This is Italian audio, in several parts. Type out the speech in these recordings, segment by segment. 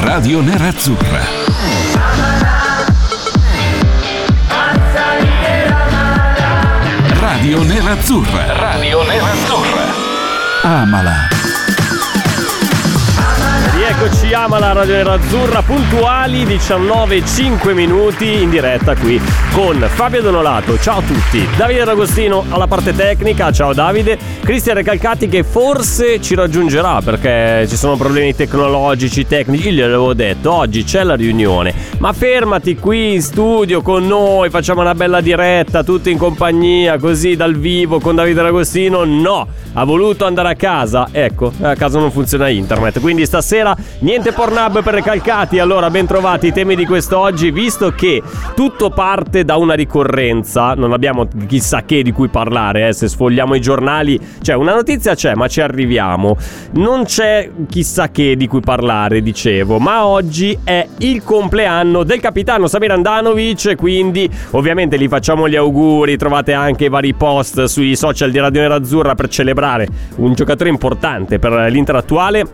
Radio Nerazzurra. Radio Nerazzurra. Radio Nerazzurra. Amala. Rieccoci Amala Radio Nerazzurra, puntuali 19 5 minuti in diretta qui con Fabio Donolato. Ciao a tutti. Davide D'Agostino alla parte tecnica. Ciao Davide. Cristian Recalcati che forse ci raggiungerà perché ci sono problemi tecnologici, tecnici. Io gliel'avevo detto, oggi c'è la riunione. Ma fermati qui in studio con noi, facciamo una bella diretta, tutti in compagnia, così dal vivo con Davide D'Agostino. No, ha voluto andare a casa. Ecco, a casa non funziona internet. Quindi stasera niente Pornhub per Recalcati. Allora, ben trovati i temi di quest'oggi, visto che tutto parte da una ricorrenza, non abbiamo chissà che di cui parlare, eh, se sfogliamo i giornali, cioè una notizia c'è, ma ci arriviamo. Non c'è chissà che di cui parlare, dicevo, ma oggi è il compleanno del capitano Samir Andanovic, quindi ovviamente gli facciamo gli auguri, trovate anche i vari post sui social di Radio Nerazzurra per celebrare un giocatore importante per l'Inter attuale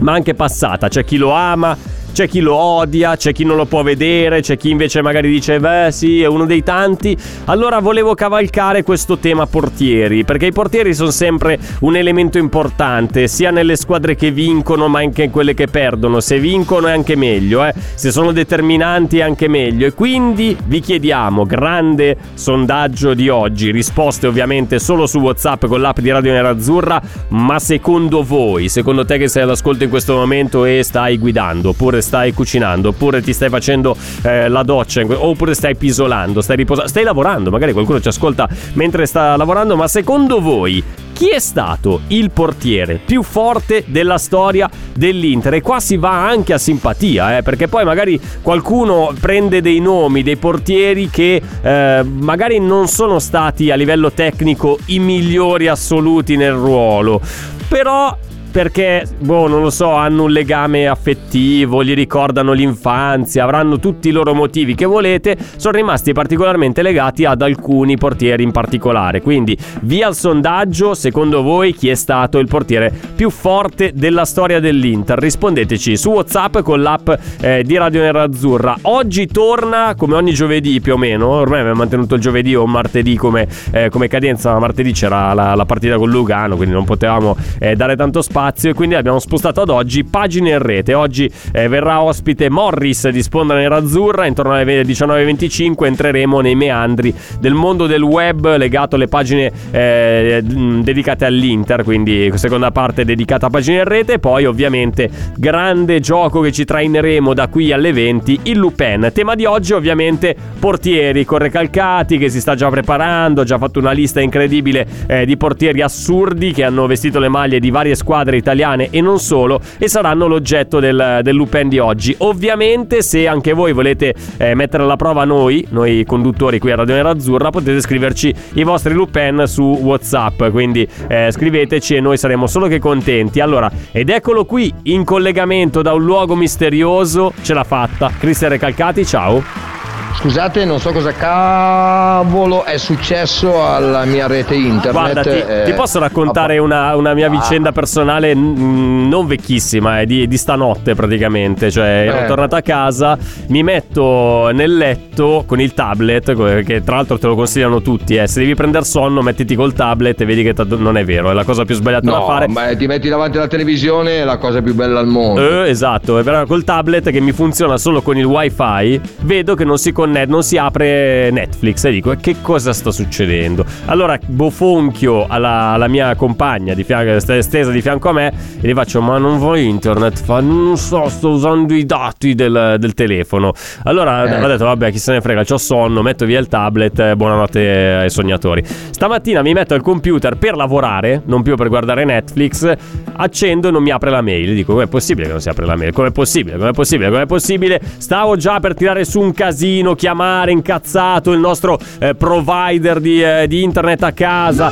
ma anche passata. C'è chi lo ama, c'è chi lo odia, c'è chi non lo può vedere, c'è chi invece magari dice beh sì è uno dei tanti. Allora volevo cavalcare questo tema portieri, perché i portieri sono sempre un elemento importante, sia nelle squadre che vincono ma anche in quelle che perdono. Se vincono è anche meglio, eh? se sono determinanti è anche meglio. E quindi vi chiediamo, grande sondaggio di oggi, risposte ovviamente solo su WhatsApp con l'app di Radio Nerazzurra, ma secondo voi, secondo te che sei all'ascolto in questo momento e stai guidando, oppure stai cucinando, oppure ti stai facendo eh, la doccia, oppure stai pisolando, stai riposando, stai lavorando, magari qualcuno ci ascolta mentre sta lavorando, ma secondo voi chi è stato il portiere più forte della storia dell'Inter? E qua si va anche a simpatia, eh, perché poi magari qualcuno prende dei nomi, dei portieri che eh, magari non sono stati a livello tecnico i migliori assoluti nel ruolo, però perché, boh, non lo so, hanno un legame affettivo, gli ricordano l'infanzia, avranno tutti i loro motivi che volete, sono rimasti particolarmente legati ad alcuni portieri in particolare. Quindi, via il sondaggio, secondo voi chi è stato il portiere più forte della storia dell'Inter? Rispondeteci su WhatsApp con l'app eh, di Radio Nerazzurra. Oggi torna, come ogni giovedì più o meno, ormai abbiamo mantenuto il giovedì o martedì come, eh, come cadenza, ma martedì c'era la, la, partita con Lugano, quindi non potevamo eh, dare tanto spazio spazio e quindi abbiamo spostato ad oggi pagine in rete. Oggi eh, verrà ospite Morris di Sponda Nerazzurra, intorno alle 19.25 entreremo nei meandri del mondo del web legato alle pagine eh, dedicate all'Inter, quindi seconda parte dedicata a pagine in rete, poi ovviamente grande gioco che ci traineremo da qui alle 20, il Lupin. Tema di oggi ovviamente portieri con Recalcati che si sta già preparando, ha già fatto una lista incredibile eh, di portieri assurdi che hanno vestito le maglie di varie squadre squadre italiane e non solo e saranno l'oggetto del, del di oggi. Ovviamente se anche voi volete eh, mettere alla prova noi, noi conduttori qui a Radio Nerazzurra, potete scriverci i vostri Lupin su Whatsapp, quindi eh, scriveteci e noi saremo solo che contenti. Allora, ed eccolo qui in collegamento da un luogo misterioso, ce l'ha fatta. Cristian Recalcati, ciao. Scusate, non so cosa cavolo è successo alla mia rete internet. Guarda, ti, eh, ti posso raccontare una, una mia vicenda personale mh, non vecchissima, è di, di, stanotte praticamente. Cioè, ero Eh. tornato a casa, mi metto nel letto con il tablet, che tra l'altro te lo consigliano tutti. Eh. Se devi prendere sonno, mettiti col tablet e vedi che t- non è vero, è la cosa più sbagliata da No, fare. ma ti metti davanti alla televisione è la cosa più bella al mondo. Eh, esatto, è vero, col tablet che mi funziona solo con il wifi, vedo che non si connette con net, non si apre Netflix e dico che cosa sta succedendo? Allora bofonchio alla, alla mia compagna di fianco, stesa di fianco a me e gli faccio ma non vuoi internet? Fa non so, sto usando i dati del, del telefono. Allora eh. ho detto vabbè chi se ne frega, ho sonno, metto via il tablet, buonanotte ai sognatori. Stamattina mi metto al computer per lavorare, non più per guardare Netflix, accendo e non mi apre la mail. Dico com'è possibile che non si apre la mail? Com'è possibile? Com'è possibile? Com'è possibile? Stavo già per tirare su un casino, chiamare incazzato il nostro eh, provider di, eh, di internet a casa.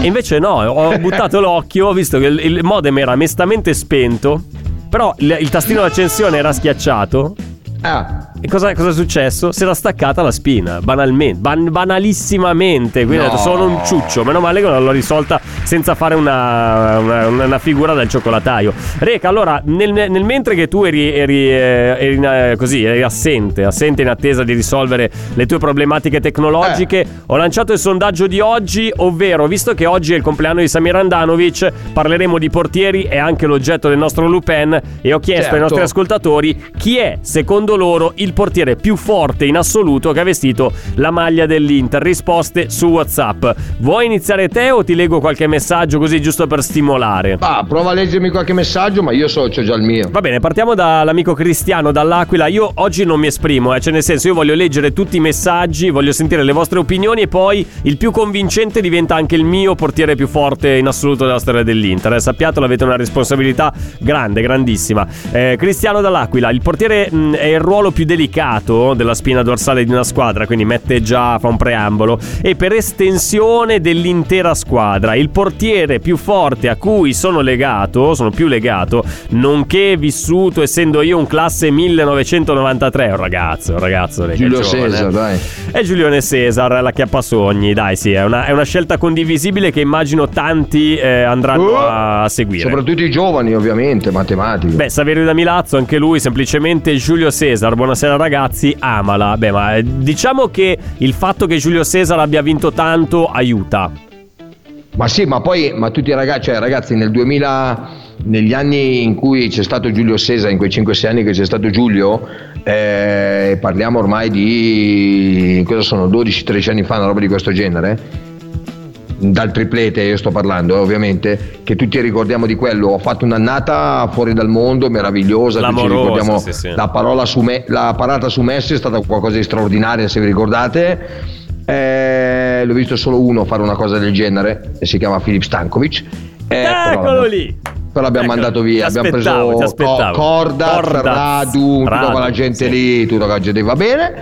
E invece no, ho buttato l'occhio, ho visto che il, il modem era mestamente spento, però il, il tastino d'accensione era schiacciato. Ah. E cosa, cosa, è successo? Si era staccata la spina, banalmente, ban- banalissimamente. Quindi no. ho detto, sono un ciuccio. Meno male che non l'ho risolta senza fare una, una, una figura del cioccolataio. Reca, allora, nel, nel mentre che tu eri, eri, eh, eri, eri, eh, così, eri assente, assente in attesa di risolvere le tue problematiche tecnologiche, eh. ho lanciato il sondaggio di oggi, ovvero, visto che oggi è il compleanno di Samir Andanovic, parleremo di portieri, è anche l'oggetto del nostro Lupin, e ho chiesto certo. ai nostri ascoltatori chi è, secondo loro, il il portiere più forte in assoluto che ha vestito la maglia dell'Inter. Risposte su WhatsApp. Vuoi iniziare te o ti leggo qualche messaggio così giusto per stimolare? Ah, prova a leggermi qualche messaggio, ma io so, ho già il mio. Va bene, partiamo dall'amico Cristiano dall'Aquila. Io oggi non mi esprimo, eh, cioè nel senso io voglio leggere tutti i messaggi, voglio sentire le vostre opinioni e poi il più convincente diventa anche il mio portiere più forte in assoluto della storia dell'Inter. Eh, sappiatelo, avete una responsabilità grande, grandissima. Eh, Cristiano dall'Aquila, il portiere mh, è il ruolo più delicato delicato della spina dorsale di una squadra, quindi mette già, fa un preambolo, e per estensione dell'intera squadra. Il portiere più forte a cui sono legato, sono più legato, nonché vissuto essendo io un classe 1993, un ragazzo, un ragazzo. Giulio Cesar, dai. È Giulione Cesar, la chiappasogni, dai sì, è una, è una scelta condivisibile che immagino tanti eh, andranno uh, a seguire. Soprattutto i giovani ovviamente, matematico. Beh, Saverio da Milazzo, anche lui, semplicemente Giulio Cesar, buonasera Buonasera ragazzi, amala. Beh, ma eh, diciamo che il fatto che Giulio Cesar abbia vinto tanto aiuta. Ma sì, ma poi, ma tutti i ragazzi, cioè ragazzi nel 2000, negli anni in cui c'è stato Giulio Cesar, in quei 5-6 anni che c'è stato Giulio, eh, parliamo ormai di, cosa sono, 12-13 anni fa, una roba di questo genere, dal triplete io sto parlando eh, ovviamente che tutti ricordiamo di quello. Ho fatto un'annata fuori dal mondo meravigliosa ricordiamo sì, sì. la parola su me la parata su Messi è stata qualcosa di straordinario se vi ricordate. Eh, l'ho visto solo uno fare una cosa del genere e si chiama Filip Stankovic. Eh, eccolo lì. però abbiamo ecco, mandato via abbiamo preso Co- Corda, Radu, tutta la gente sì. lì tutta la gente va bene.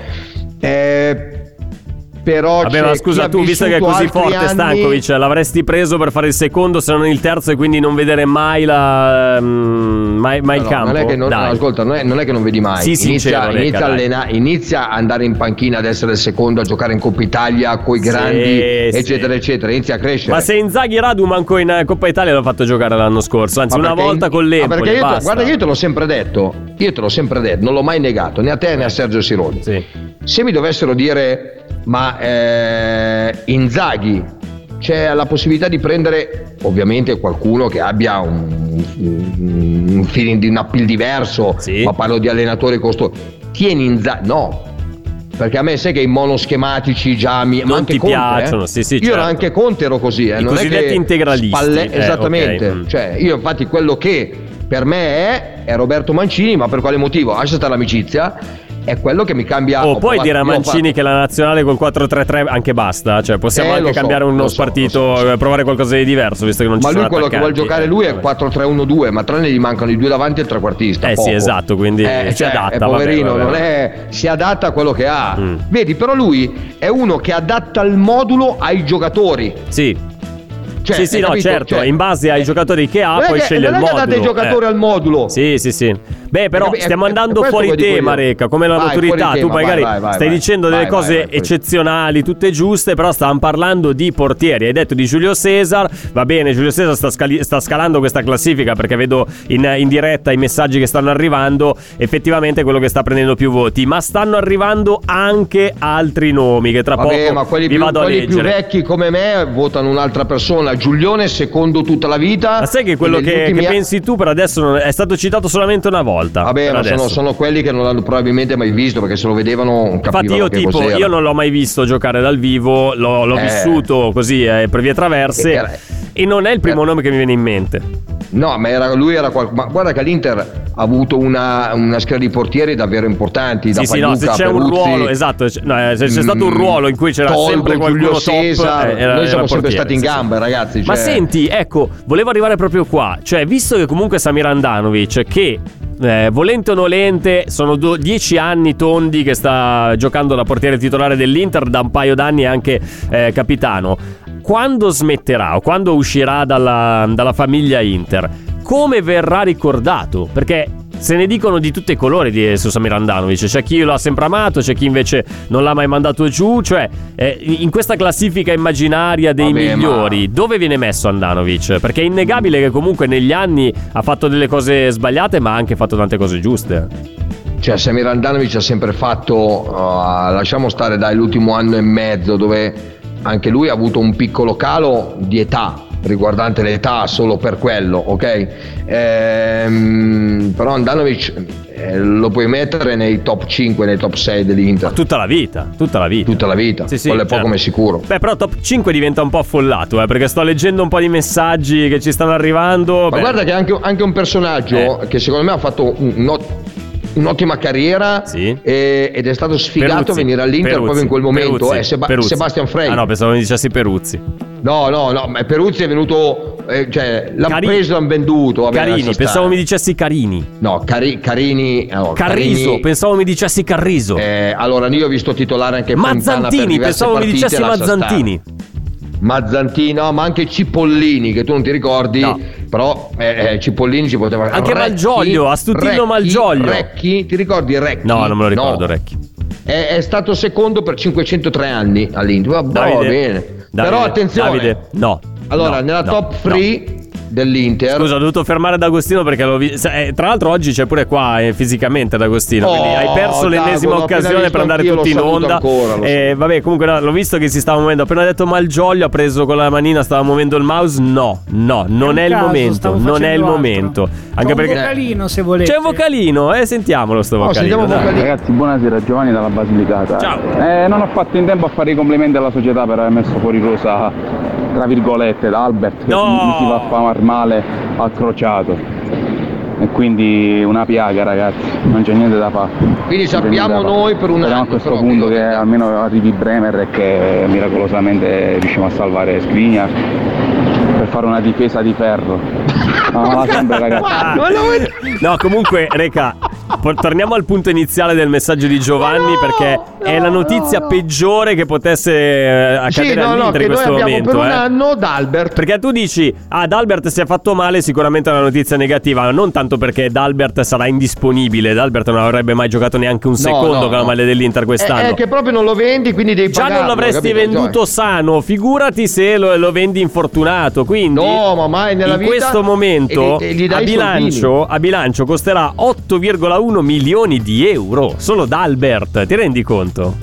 Eh, però Vabbè, ma scusa, tu visto che è così forte anni... Stankovic, l'avresti preso per fare il secondo, se non il terzo, e quindi non vedere mai, la, um, mai, mai no, il campo. Non è che non, no, ascolta, non è, non è, che non vedi mai. Sì, inizia, sincero, inizia, allena, inizia a andare in panchina ad essere il secondo, a giocare in Coppa Italia con i grandi, sì, eccetera, sì. eccetera. Inizia a crescere. Ma se Inzaghi Radu manco in eh, Coppa Italia l'ha fatto giocare l'anno scorso, anzi, una volta in... con l'Empoli. perché io, guarda, io te l'ho sempre detto, io te l'ho sempre detto, non l'ho mai negato, né a te né a Sergio Sironi. Sì. Se mi dovessero dire ma eh, Inzaghi c'è la possibilità di prendere ovviamente qualcuno che abbia un, un, un feeling di un appeal diverso, sì. ma parlo di allenatori costosi. Tieni Inzaghi, no, perché a me sai che i monoschematici già mi non ti Conte, piacciono, eh? sì, sì, io certo. anche Conte ero così, eh? I non cosiddetti è che integralisti. Spalle... Eh, esattamente, okay. Mm. cioè io infatti quello che per me è, è Roberto Mancini, ma per quale motivo? Lascia stare l'amicizia è quello che mi cambia. Oh, puoi dire a Mancini che la nazionale col 4-3-3 anche basta. Cioè, possiamo eh, anche so, cambiare uno so, partito, so, provare qualcosa di diverso, visto che non ma ci sono Ma lui quello che vuole giocare lui è 4-3-1-2, ma tra ne gli mancano i due davanti e il trequartista. Eh poco. sì, esatto, quindi eh, si cioè, adatta. È poverino, vabbè, vabbè. Non è, si adatta a quello che ha. Mm. Vedi, però lui è uno che adatta il modulo ai giocatori. Sì. Cioè, sì, sì, no, capito? certo, cioè, in base ai giocatori che ha, poi che, sceglie il modulo. Non è che giocatori eh. al modulo. Sì, sì, sì. Beh, però stiamo andando è, è fuori tema, Reca, come la vai, maturità. Tu magari vai, vai, stai dicendo delle cose eccezionali, tutte giuste, però stavamo parlando di portieri. Hai detto di Giulio Cesar, va bene, Giulio Cesar sta, scali- sta scalando questa classifica perché vedo in, in, diretta i messaggi che stanno arrivando, effettivamente è quello che sta prendendo più voti, ma stanno arrivando anche altri nomi che tra Vabbè, poco ma quelli, vi più, vado quelli a più vecchi come me votano un'altra persona, Giulione secondo tutta la vita. Ma sai che quello che, che pensi tu per adesso è stato citato solamente una volta. Vabbè, ma sono, sono, quelli che non l'hanno probabilmente mai visto perché se lo vedevano Infatti io tipo, cos'era. io non l'ho mai visto giocare dal vivo, l'ho, l'ho eh. vissuto così eh, per vie traverse era, e non è il primo era, nome che mi viene in mente. No, ma era, lui era qual... ma guarda che l'Inter ha avuto una, una scheda di portieri davvero importanti. Sì, da sì, no, se c'è Peruzzi, un ruolo, esatto, no, eh, se c'è stato un mm, ruolo in cui c'era Toldo, sempre qualcuno Giulio top, eh, era, noi siamo sempre stati in gamba, sì. ragazzi. Cioè... Ma senti, ecco, volevo arrivare proprio qua, cioè visto che comunque Samir Andanovic, che eh, volente o nolente, sono do- dieci anni tondi che sta giocando da portiere titolare dell'Inter, da un paio d'anni è anche eh, capitano. Quando smetterà o quando uscirà dalla, dalla famiglia Inter, come verrà ricordato? Perché se ne dicono di tutti i colori di su Samir Andanovic. C'è chi lo ha sempre amato, c'è chi invece non l'ha mai mandato giù. Cioè, eh, in questa classifica immaginaria dei Vabbè, migliori, ma... dove viene messo Andanovic? Perché è innegabile che comunque negli anni ha fatto delle cose sbagliate, ma ha anche fatto tante cose giuste. Cioè, Samir Andanovic ha sempre fatto, uh, lasciamo stare dai l'ultimo anno e mezzo, dove anche lui ha avuto un piccolo calo di età riguardante l'età solo per quello, ok? Ehm, però Andanovic eh, lo puoi mettere nei top 5, nei top 6 dell'Inter. Tutta la vita, tutta la vita. Tutta la vita, sì, sì, quello è certo. poco ma sicuro. Beh, però top 5 diventa un po' affollato, eh, perché sto leggendo un po' di messaggi che ci stanno arrivando. Ma beh. guarda che anche, anche un personaggio eh. che secondo me ha fatto un, un un'ottima carriera sì. e, ed è stato sfigato Peruzzi. a venire all'Inter Peruzzi. proprio in quel momento. È Seba- Sebastian Frey. Ah no, pensavo mi dicessi Peruzzi. No, no, no, ma Peruzzi è venuto, eh, cioè l'hanno Cari- preso, l'hanno venduto. Vabbè, Carini, pensavo mi dicessi Carini. No, Cari- Carini. No, Carriso, Carini, pensavo mi dicessi Carriso. Eh, allora io ho visto titolare anche Mazzantini, pensavo mi dicessi Mazzantini. Mazzantino, ma anche Cipollini, che tu non ti ricordi, no. però eh, eh, Cipollini ci poteva Anche Recchi, Malgioglio, Astutino Recchi, Malgioglio. Recchi, ti ricordi Recchi? No, non me lo ricordo, no. Recchi. È, è, stato secondo per 503 anni all'Inter. Va bene. Davide, però attenzione. Davide, no. Allora, no, nella no, top 3 dell'Inter. Scusa, ho dovuto fermare D'Agostino perché l'ho visto. Eh, tra l'altro, oggi c'è pure qua eh, fisicamente D'Agostino. Oh, quindi hai perso l'ennesima occasione per andare tutti in onda. Ancora, e so. vabbè, comunque no, l'ho visto che si stava muovendo. Appena detto Malgioglio, ha preso con la manina, stava muovendo il mouse. No, no, non è, è il caso, momento. Non è il altro. momento. Anche C'è perché. un vocalino, se volete. C'è un vocalino, eh, sentiamolo sto vocalino. Oh, vocalino. Ragazzi, buonasera, Giovanni dalla Basilicata. Ciao. Eh, non ho fatto in tempo a fare i complimenti alla società per aver messo fuori rosa tra virgolette da Albert che no! si va a far male al crociato. E quindi una piaga ragazzi non c'è niente da fare. Quindi sappiamo noi per un anno a questo punto che almeno arrivi Bremer e che miracolosamente riusciamo a salvare Skriniar per fare una difesa di ferro. No, sempre ragazzi. No comunque Reca Ah, torniamo al punto iniziale del messaggio di Giovanni no, perché no, è la notizia no, peggiore che potesse eh, accadere sì, no, no, in questo momento. Per eh. un anno D'Albert. Perché tu dici, ah D'Albert si è fatto male, sicuramente è una notizia negativa, non tanto perché D'Albert sarà indisponibile, D'Albert non avrebbe mai giocato neanche un secondo con la maglia dell'Inter eh, quest'anno. È, è, che proprio non lo vendi, quindi devi Già non l'avresti capito, venduto cioè. sano, figurati se lo, lo, vendi infortunato, quindi No, ma mai nella in vita. In questo momento e, e, a, bilancio, a bilancio costerà 8,8 1,1 milioni di euro solo da Albert, ti rendi conto?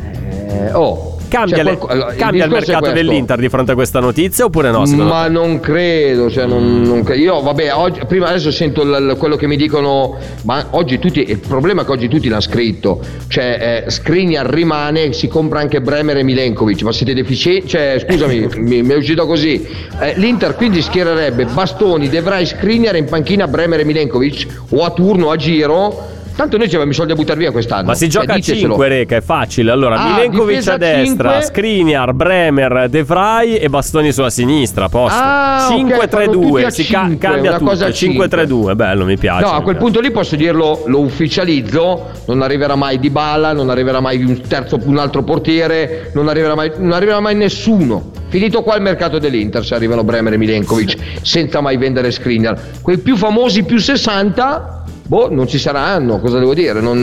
Eh, oh, Cambia, cioè, qualco, cambia il mercato dell'Inter di fronte a questa notizia oppure no? Ma te? non credo, cioè non, non credo. Io vabbè, oggi, prima adesso sento l, quello che mi dicono, ma oggi tutti, il problema è che oggi tutti l'hanno scritto, cioè eh, Skriniar rimane, si compra anche Bremer e Milenkovic, ma siete deficienti, cioè scusami, mi, mi, è uscito così. Eh, L'Inter quindi schiererebbe Bastoni, De Vrij, Skriniar in panchina Bremer e Milenkovic o a turno a giro Tanto noi ci abbiamo i soldi a buttare via quest'anno. Ma si cioè, gioca a 5, Reca, è facile. Allora, ah, Milenkovic a destra, 5. Skriniar, Bremer, De Vrij e Bastoni sulla sinistra, posto. Ah, 5-3-2, okay, si ca- cambia tutto. 5-3-2, bello, mi piace. No, a quel punto lì posso dirlo, lo ufficializzo, non arriverà mai Di Balla, non arriverà mai un terzo, un altro portiere, non arriverà mai, non arriverà mai nessuno. Finito qua il mercato dell'Inter, se arrivano Bremer e Milenkovic, senza mai vendere Skriniar. Quei più famosi più 60 boh, non ci saranno, cosa devo dire? Non,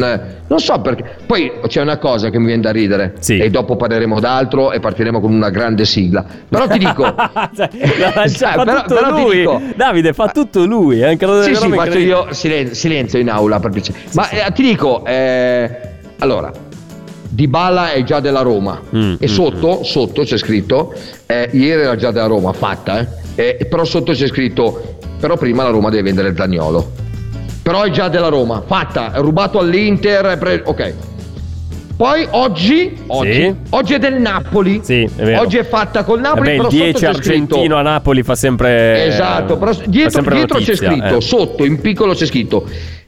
non, so perché. Poi c'è una cosa che mi viene da ridere, sì. e dopo parleremo d'altro e partiremo con una grande sigla. Però ti dico, cioè, fa però, tutto però lui. Dico, Davide fa tutto lui. Eh, anche sì, sì, faccio io silenzio, silenzio, in aula. Per Ma eh, ti dico, eh, allora, Di Bala è già della Roma Mm, e mm, sotto, sotto c'è scritto, eh, ieri era già della Roma, fatta, eh, eh, però sotto c'è scritto, però prima la Roma deve vendere Zagnolo. Però è già della Roma, fatta, è rubato all'Inter, pre- ok. Poi oggi, oggi, Sì. oggi è del Napoli, Sì, è vero. oggi è fatta col Napoli, Vabbè, il però sotto 10 c'è argentino scritto, a Napoli fa sempre. Esatto, però dietro, sempre dietro c'è notizia, scritto, eh. sotto in piccolo c'è scritto,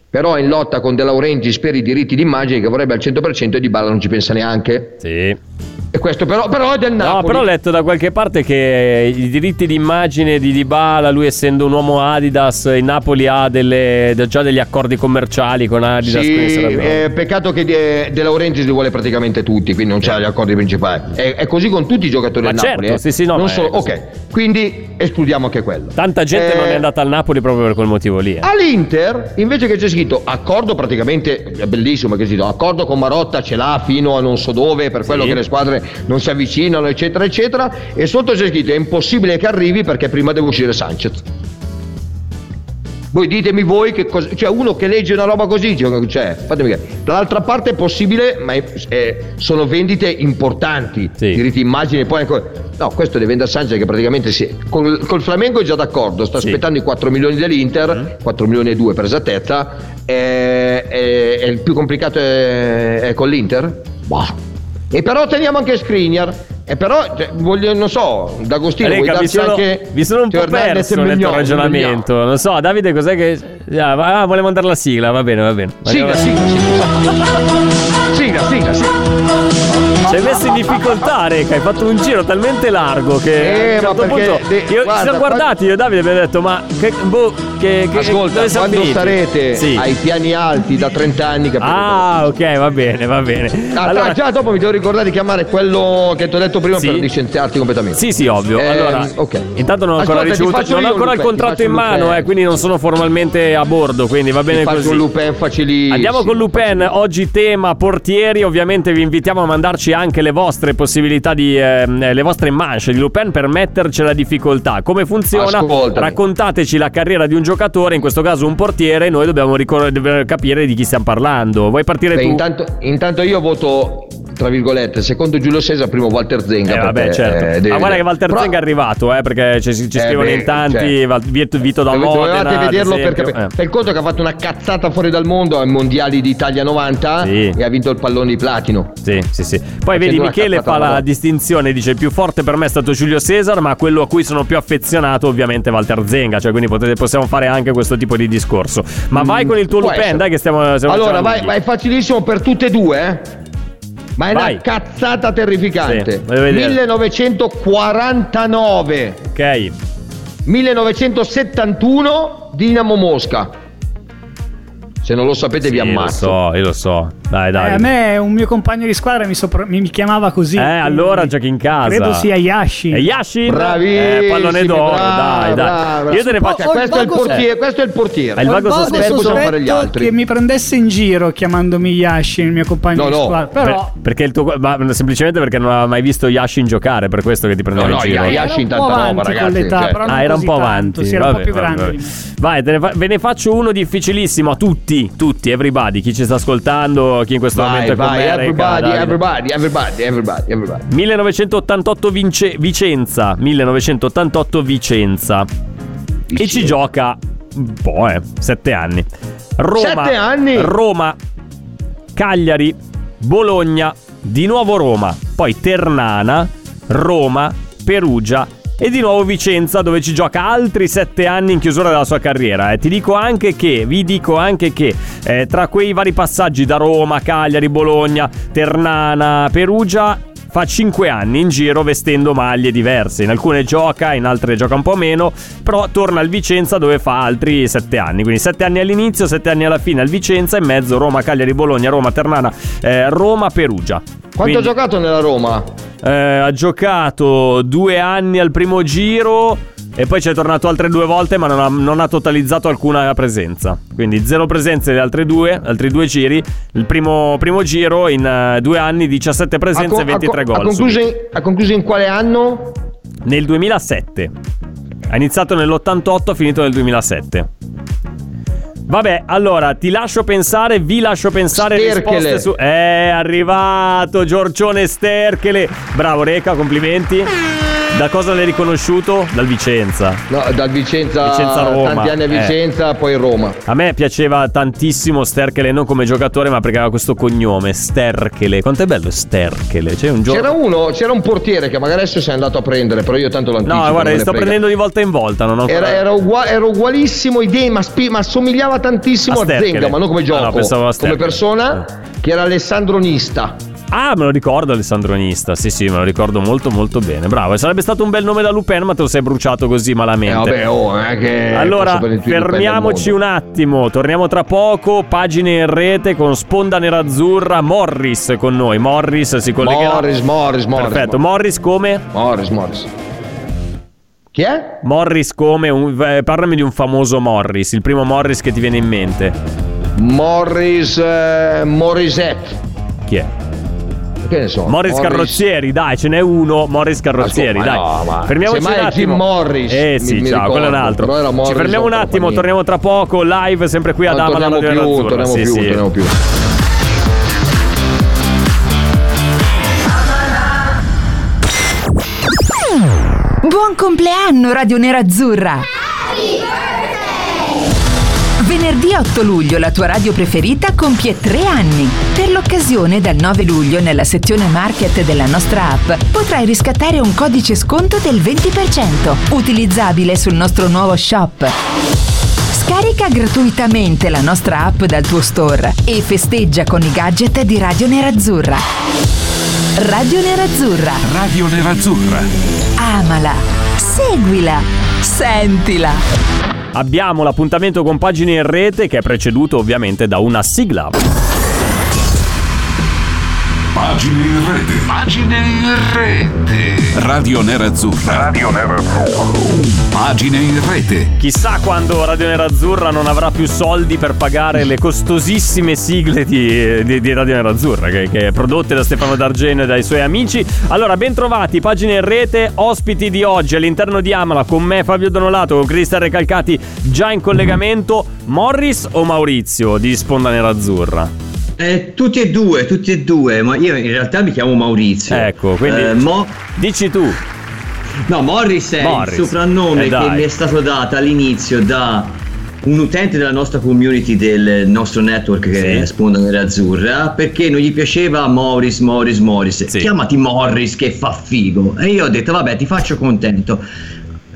però è in lotta con De Laurentiis per i diritti d'immagine che vorrebbe al 100% e Di Balla non ci pensa neanche. Sì. E questo però, però è del No, Napoli. però ho letto da qualche parte che i diritti d'immagine di Dybala, lui essendo un uomo Adidas, il Napoli ha delle- già degli accordi commerciali con Adidas. Sì, eh, peccato che De, De Laurentiis li vuole praticamente tutti, quindi non c'ha gli accordi principali. È, è così con tutti i giocatori Ma del certo, Napoli. eh. sì, sì, no, Non solo- ok, quindi escludiamo anche quello. Tanta gente Eh, non è andata al Napoli proprio per quel motivo lì. eh. All'Inter, invece che c'è scritto accordo praticamente, è bellissimo che c'è scritto accordo con Marotta ce l'ha fino a non so dove, per quello Sì. che le squadre non si avvicinano, eccetera, eccetera, e sotto c'è scritto è impossibile che arrivi perché prima deve uscire Sanchez. Voi ditemi voi che cosa. Cioè, uno che legge una roba così, cioè, fatemi capire. Dall'altra parte è possibile, ma è- è- sono vendite importanti. Sì. Diritti immagini, poi ancora. No, questo deve vendere Sanchez che praticamente si. Col, col Flamengo è già d'accordo, sta Sì. aspettando i 4 milioni dell'Inter, Mm. 4 milioni e 2 per esattezza. E- e il più complicato è, è con l'Inter? Bah. E però teniamo anche Skriniar. E però, cioè, voglio, non so, D'Agostino, vuoi Raga, mi darci sono, anche. mi sono un po' perso nel tuo ragionamento. Non so, Davide, cos'è che. Ah, ah, volevo mandare la sigla, va bene, va bene. Sigla, sigla, sigla. Sigla, sigla, sigla. Ci hai messo in difficoltà, Reca. Hai fatto un giro talmente largo che. Eh, a un certo perché- punto. de- io, guarda, ci siamo guardati, io e Davide abbiamo detto, ma. Che, boh, che, che, Ascolta, dove quando finiti? sarete Sì. ai piani alti da 30 anni capite Ah, ok, va bene, va bene. Ah, Allora, già dopo mi devo ricordare di chiamare quello che ti ho detto prima Sì. per licenziarti completamente. Sì, sì, ovvio. Eh, allora, ok. intanto non ho ancora Ascolta, ricevuto. Non ho ancora il contratto in mano, eh, quindi non sono formalmente a bordo. Quindi va bene così. un Lupin facilissimo. Andiamo con Lupin, oggi tema portieri, ovviamente vi invitiamo a mandarci anche le vostre possibilità di ehm, le vostre manche di Lupin per metterci la difficoltà. Come funziona? Ascoltami. Raccontateci la carriera di un giocatore, in questo caso un portiere, noi dobbiamo ricor- capire di chi stiamo parlando. Vuoi partire Beh, tu? intanto, intanto io voto tra virgolette secondo Giulio Cesar primo Walter Zenga Eh, vabbè, certo. eh, Ma guarda che Walter Però- Zenga è arrivato, eh, perché ci, ci Eh, scrivono beh, in tanti. Val- Vito, da Dove- Modena. Dovevate vederlo esempio. perché Eh. il conto che ha fatto una cazzata fuori dal mondo ai mondiali d'Italia 90 Sì. e ha vinto il pallone di platino. Sì, sì, sì. Poi vedi, Michele fa la distinzione, dice il più forte per me è stato Giulio Cesar, ma quello a cui sono più affezionato ovviamente è Walter Zenga, cioè quindi potete- possiamo fare anche questo tipo di discorso. Ma vai con il tuo Mm, Lupin, essere. dai che stiamo... stiamo Allora, vai, vai facilissimo per tutte e due, eh? Ma è Vai. una cazzata terrificante. Sì, voglio vedere. 1949, Ok. 1971, Dinamo Mosca. Se non lo sapete vi Sì, lo ammazzo. so, io lo so. Dai, Eh, dai. a me un mio compagno di squadra mi, sopra- mi- mi chiamava così. Eh, allora giochi in casa. Credo sia Yashin. E Yashin? Bravissimi, Eh, pallone d'oro, bravo, dai, dai. bravo. Io te ne faccio... Questo, è il portiere, questo è il portiere. Il vago sospetto. Fare gli sospetto altri. che mi prendesse in giro chiamandomi Yashin, il mio compagno No, di no, squadra. Però Per- perché il tuo... ma semplicemente perché non aveva mai visto Yashin giocare, per questo che ti prendeva No, in no, giro. Yashin- era un tanta roba, ragazzi, l'età, cioè. Ah, era un po' tanto, avanti. Sì, era un po' più grande. Vai, ve ne faccio uno difficilissimo a tutti, tutti, everybody, chi ci sta ascoltando, chi in questo momento è Vai, con vai, me, Reca, everybody, everybody, everybody, everybody, everybody. 1988 Vince- Vicenza, 1988 Vicenza. E ci gioca un po', eh, sette anni. Roma, Sette anni? Roma, Cagliari, Bologna, di nuovo Roma, poi Ternana, Roma, Perugia e di nuovo Vicenza dove ci gioca altri sette anni in chiusura della sua carriera. eh. Ti dico anche che, vi dico anche che eh, tra quei vari passaggi da Roma, Cagliari, Bologna, Ternana, Perugia fa 5 anni in giro vestendo maglie diverse. In alcune gioca, in altre gioca un po' meno, però torna al Vicenza dove fa altri 7 anni. Quindi 7 anni all'inizio, 7 anni alla fine al Vicenza, in mezzo Roma, Cagliari, Bologna, Roma, Ternana, eh, Roma, Perugia. Quanto Quindi, ha giocato nella Roma? eh, ha giocato due anni al primo giro e poi ci è tornato altre due volte, ma non ha, non ha totalizzato alcuna presenza. Quindi zero presenze le altre due, altri due giri. Il primo, primo giro in eh, due anni, 17 presenze e 23 co- gol. Ha concluso, in, ha concluso in quale anno? Nel 2007. Ha iniziato nell'88, ha finito nel 2007. Vabbè, allora ti lascio pensare, vi lascio pensare Sterchele. risposte su. È arrivato Giorgione Sterchele. Bravo Reca, complimenti. Da cosa l'hai riconosciuto? Dal Vicenza. No, dal Vicenza, Vicenza, Roma. tanti anni a Eh. Vicenza, poi Roma. A me piaceva tantissimo Sterchele, non come giocatore, ma perché aveva questo cognome, Sterchele. Quanto è bello Sterchele? C'è un gioco. C'era uno, c'era un portiere che magari adesso sei andato a prendere, però io tanto l'anticipo. No, guarda, li sto prendendo di volta in volta. Non ho Era, era, ugua- era ugualissimo idee, ma, spi- ma somigliava tantissimo A a. Zenga, ma non come Ah, gioco. no, pensavo a come Sterchele. persona, che era Alessandro Nista. Ah, me lo ricordo Alessandro Nista. Sì, sì, me lo ricordo molto, molto bene. Bravo. E sarebbe stato un bel nome da Lupin, ma te lo sei bruciato così Eh, malamente. vabbè, oh, è che Allora, fermiamoci un attimo. Torniamo tra poco. Pagine in rete con Sponda Nerazzurra. Morris con noi. Morris si collegherà. Morris, Morris, Morris. Perfetto. Morris come? Morris, Morris. Chi è? Morris come? Un- eh, parlami di un famoso Morris. Il primo Morris che ti viene in mente. Morris eh, Morisette. Chi è? Che ne so? Morris, Carrozzieri, dai, ce n'è uno. Morris Carrozzieri, Ma dai. no, ma- Fermiamoci un è Jim attimo. Morris, Eh mi- sì, mi ciao, ricordo, quello è un altro. però era Ci Morris fermiamo un attimo, torniamo tra poco. Live, sempre qui ad Non Ama la torniamo Radio più, Nerazzurra. torniamo Sì, più, sì. torniamo più. Buon compleanno Radio Nerazzurra! Venerdì 8 luglio la tua radio preferita compie tre anni. Per l'occasione, dal 9 luglio, nella sezione market della nostra app, potrai riscattare un codice sconto del 20%, utilizzabile sul nostro nuovo shop. Scarica gratuitamente la nostra app dal tuo store e festeggia con i gadget di Radio Nerazzurra. Radio Nerazzurra. Radio Nerazzurra. Amala, seguila, sentila. Abbiamo l'appuntamento con pagine in rete che è preceduto ovviamente da una sigla. Pagine in rete. Pagine in rete. Radio Nerazzurra. Radio Nerazzurra. Pagine in rete. Chissà quando Radio Nerazzurra non avrà più soldi per pagare le costosissime sigle di, di- di Radio Nerazzurra, che, che prodotte da Stefano D'Argenio e dai suoi amici. Allora, ben trovati, pagine in rete, ospiti di oggi all'interno di Amala con me Fabio Donolato, con Cristian Recalcati già in collegamento. Morris o Maurizio di Sponda Nerazzurra? Eh, tutti e due, tutti e due, ma io in realtà mi chiamo Maurizio. Ecco, quindi Eh, Mo- dici tu. no, Morris è Morris. il soprannome Eh, che mi è stato dato all'inizio da un utente della nostra community del nostro network che Sì. è Sponda Nerazzurra perché non gli piaceva Morris, Morris, Morris. Sì. Chiamati Morris che fa figo. E io ho detto vabbè ti faccio contento.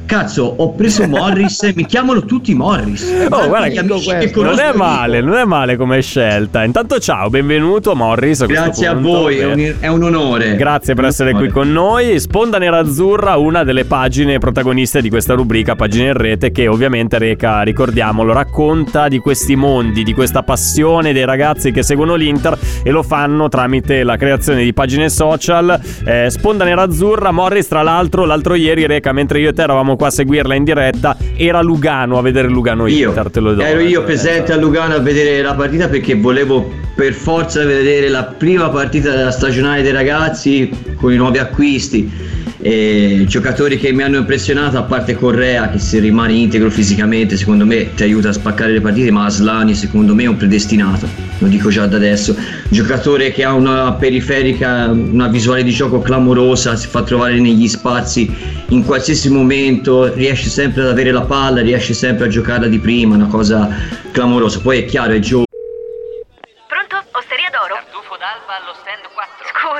Cazzo, ho preso Morris e mi chiamano tutti Morris. Oh, guarda che questo. Non è male, non è male come scelta. Intanto ciao, benvenuto Morris. a Grazie a voi, è un, è un onore. Grazie per essere qui onore. con noi. Sponda Nerazzurra, una delle pagine protagoniste di questa rubrica, pagine in rete, che ovviamente reca, ricordiamolo, racconta di questi mondi, di questa passione dei ragazzi che seguono l'Inter e lo fanno tramite la creazione di pagine social. Eh, Sponda Nerazzurra, Morris, tra l'altro, l'altro ieri, Reca, mentre io e te eravamo qua a seguirla in diretta, era Lugano a vedere Lugano Io Inter, te lo do. ero io Eh, presente a Lugano a vedere la partita perché volevo per forza vedere la prima partita della stagionale dei ragazzi con i nuovi acquisti. E giocatori che mi hanno impressionato a parte Correa che se rimane integro fisicamente secondo me ti aiuta a spaccare le partite ma Aslani secondo me è un predestinato lo dico già da adesso. Giocatore che ha una periferica una visuale di gioco clamorosa si fa trovare negli spazi in qualsiasi momento riesce sempre ad avere la palla riesce sempre a giocarla di prima una cosa clamorosa. Poi è chiaro è giovane Pronto? Osteria d'oro? Tartufo d'alba allo stand 4.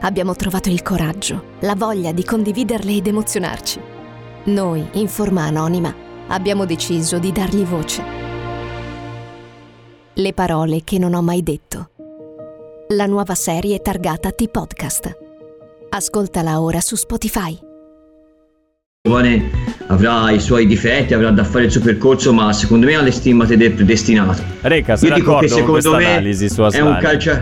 abbiamo trovato il coraggio, la voglia di condividerle ed emozionarci. Noi, in forma anonima, abbiamo deciso di dargli voce. Le parole che non ho mai detto. La nuova serie targata T-Podcast. Ascoltala ora su Spotify. avrà i suoi difetti avrà da fare il suo percorso ma secondo me ha le stimmate del predestinato Reca, sei io dico che secondo questa me analisi su è un calcio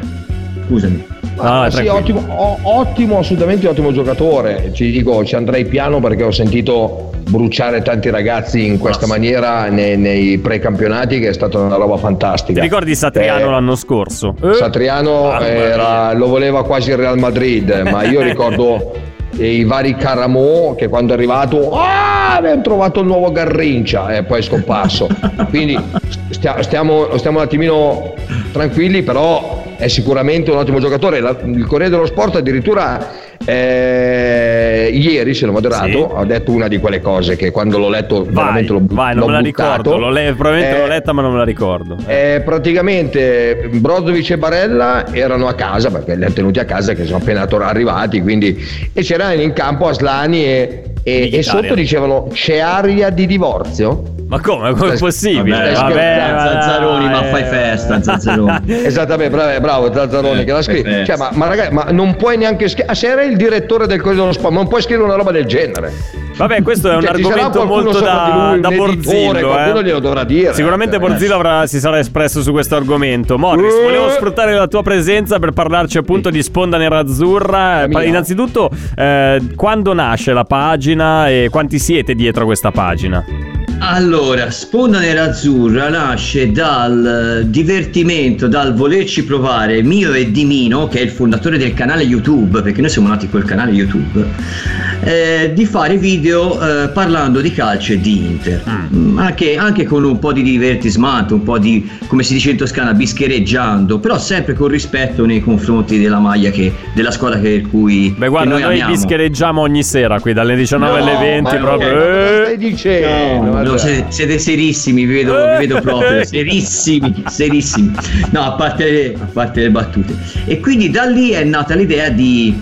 scusami. Ah, sì, ottimo, o- ottimo, assolutamente ottimo giocatore. Ci dico, ci andrei piano perché ho sentito bruciare tanti ragazzi in questa maniera nei, nei precampionati che è stata una roba fantastica. Ti ricordi Satriano Eh, l'anno scorso? Eh? Satriano Mamma era- lo voleva quasi il Real Madrid, ma io ricordo i vari Caramò che quando è arrivato ah, abbiamo trovato il nuovo Garrincia e poi è scomparso. Quindi stia- stiamo, stiamo un attimino tranquilli, però è sicuramente un ottimo giocatore. La- il Corriere dello Sport addirittura eh, ieri, se non vado errato, ha detto una di quelle cose che quando l'ho letto Vai, veramente l'ho, vai, non l'ho me la buttato. ricordo. Le- probabilmente Eh, l'ho letta, ma non me la ricordo. eh, praticamente Brozovic e Barella erano a casa perché li hanno tenuti a casa che sono appena arrivati quindi e c'era in campo Aslani e, e- e sotto dicevano c'è aria di divorzio Ma come? Come è possibile? Vabbè, Vabbè, Zazzaroni, ma fai festa, Zazzaroni. esattamente bravo, bravo Zazzaroni che l'ha scritto eh, cioè, ma, ma ragazzi ma non puoi neanche scrivere se era il direttore del Corriere dello Sport non puoi scrivere una roba del genere Vabbè, questo è un Cioè, argomento molto da, lui, da Borzillo. qualcuno eh. glielo dovrà dire Sicuramente Eh, Borzillo avrà- si sarà espresso su questo argomento. Morris, Eh. volevo sfruttare la tua presenza per parlarci appunto di Sponda Nerazzurra. Innanzitutto, eh, quando nasce la pagina e quanti siete dietro a questa pagina? Allora, Sponda Nerazzurra nasce dal eh, divertimento, dal volerci provare mio e di Mino, che è il fondatore del canale YouTube, perché noi siamo nati col canale YouTube, eh, di fare video eh, parlando di calcio e di Inter. Mm, Anche, anche con un po' di divertismento, un po' di, come si dice in Toscana, bischereggiando, però sempre con rispetto nei confronti della maglia che, della squadra che, per cui Beh, guarda, che noi, noi, bischereggiamo ogni sera qui dalle 19 alle No, 20 ma no, proprio. ma cosa eh. stai dicendo No, Vabbè. siete, siete serissimi, vi vedo, vi vedo proprio, serissimi, serissimi. No, a parte, a parte le battute. E quindi da lì è nata l'idea di,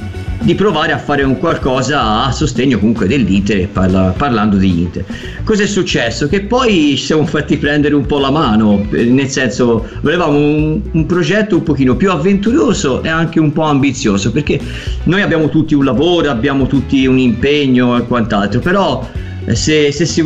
di provare a fare un qualcosa a sostegno comunque dell'Inter, parla- parlando di Inter. Cos'è successo? Che poi ci siamo fatti prendere un po' la mano, eh, nel senso volevamo un, un progetto un pochino più avventuroso e anche un po' ambizioso, perché noi abbiamo tutti un lavoro, abbiamo tutti un impegno e quant'altro, però se, se si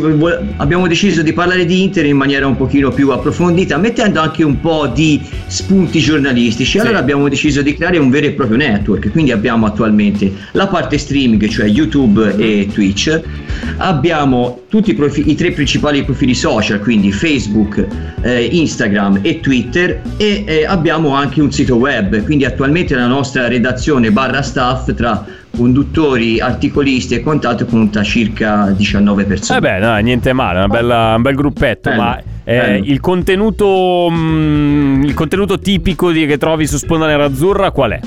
abbiamo deciso di parlare di Inter in maniera un pochino più approfondita, mettendo anche un po' di spunti giornalistici. Allora abbiamo deciso di creare un vero e proprio network. Quindi abbiamo attualmente la parte streaming, cioè YouTube e Twitch. Abbiamo tutti i, profi- i tre principali profili social, quindi Facebook, eh, Instagram e Twitter. E eh, abbiamo anche un sito web. Quindi attualmente la nostra redazione barra staff tra conduttori, articolisti e quant'altro conta circa 19 persone. Eh beh, no, niente male, una bella- un bel gruppetto, Bello, ma eh, il contenuto mm, il contenuto tipico di- che trovi su Sponda Nerazzurra qual è?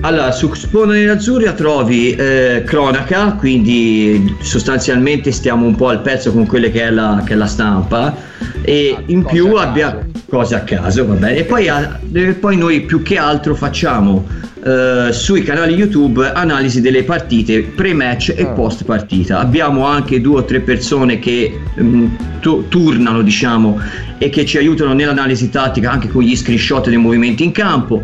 Allora, su Sponda Nerazzurra trovi eh, cronaca, quindi sostanzialmente stiamo un po' al pezzo con quelle che è la, che è la stampa e in più abbiamo cose a caso, va bene. E poi, e poi noi più che altro facciamo eh, sui canali YouTube analisi delle partite pre-match e post partita. Abbiamo anche due o tre persone che mm, tu- turnano, diciamo, e che ci aiutano nell'analisi tattica anche con gli screenshot dei movimenti in campo.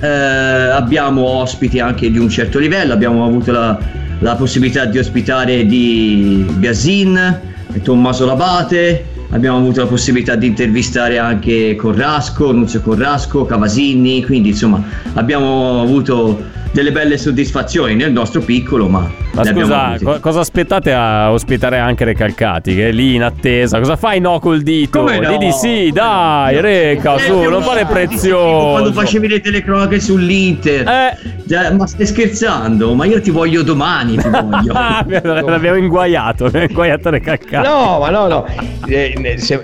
Eh, abbiamo ospiti anche di un certo livello, abbiamo avuto la, la possibilità di ospitare di Biasin, Tommaso Labate, abbiamo avuto la possibilità di intervistare anche Corrasco, Nunzio Corrasco, Cavasini, quindi insomma abbiamo avuto delle belle soddisfazioni nel nostro piccolo, ma, Ma scusa, co- cosa aspettate a ospitare anche Recalcati che è lì in attesa? Cosa fai no col dito? Come no? Di di sì, dai, Reca, Eh, su, non fare Quando prezioso. facevi le telecronache sull'Inter, Già, ma stai scherzando? Ma io ti voglio domani. Ti voglio. Ah, L'abbiamo inguaiato, l'abbiamo inguaiato Recalcati. No, ma no, no. Eh,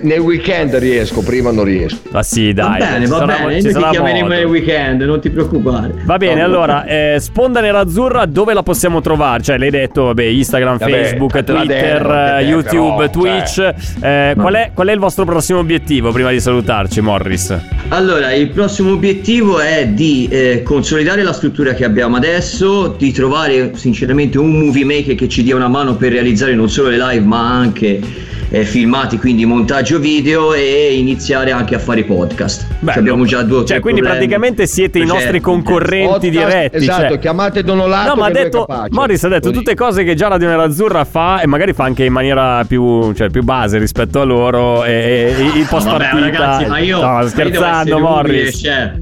nel weekend riesco, prima non riesco. Ma sì, Va dai. bene, ci va sarà- bene, ci noi ti sarà chiameremo modo. nel weekend, non ti preoccupare. Va bene, No, allora, eh, Sponda Nerazzurra dove la possiamo trovare? Cioè, l'hai detto, vabbè, Instagram, Vabbè, Facebook, Twitter, eh, la YouTube, però, Twitch. cioè. Eh, qual, è, qual è il vostro prossimo obiettivo prima di salutarci, Morris? Allora, il prossimo obiettivo è di eh, consolidare la struttura che abbiamo adesso, di trovare sinceramente un movie maker che ci dia una mano per realizzare non solo le live ma anche eh, filmati, quindi montaggio video e iniziare anche a fare i podcast. Beh, Ci abbiamo già due o Cioè, tre quindi problemi. praticamente siete i nostri Progetti. concorrenti Podcast, diretti. Esatto, cioè- chiamate Donolato No, ma ha lui detto capace. Morris ha detto Così. tutte cose che già Radio Nerazzurra fa e magari fa anche in maniera più, cioè, più base rispetto a loro e, e- e il post Vabbè, partita. ragazzi, ma io, no, io scherzando, umile, Morris. cioè,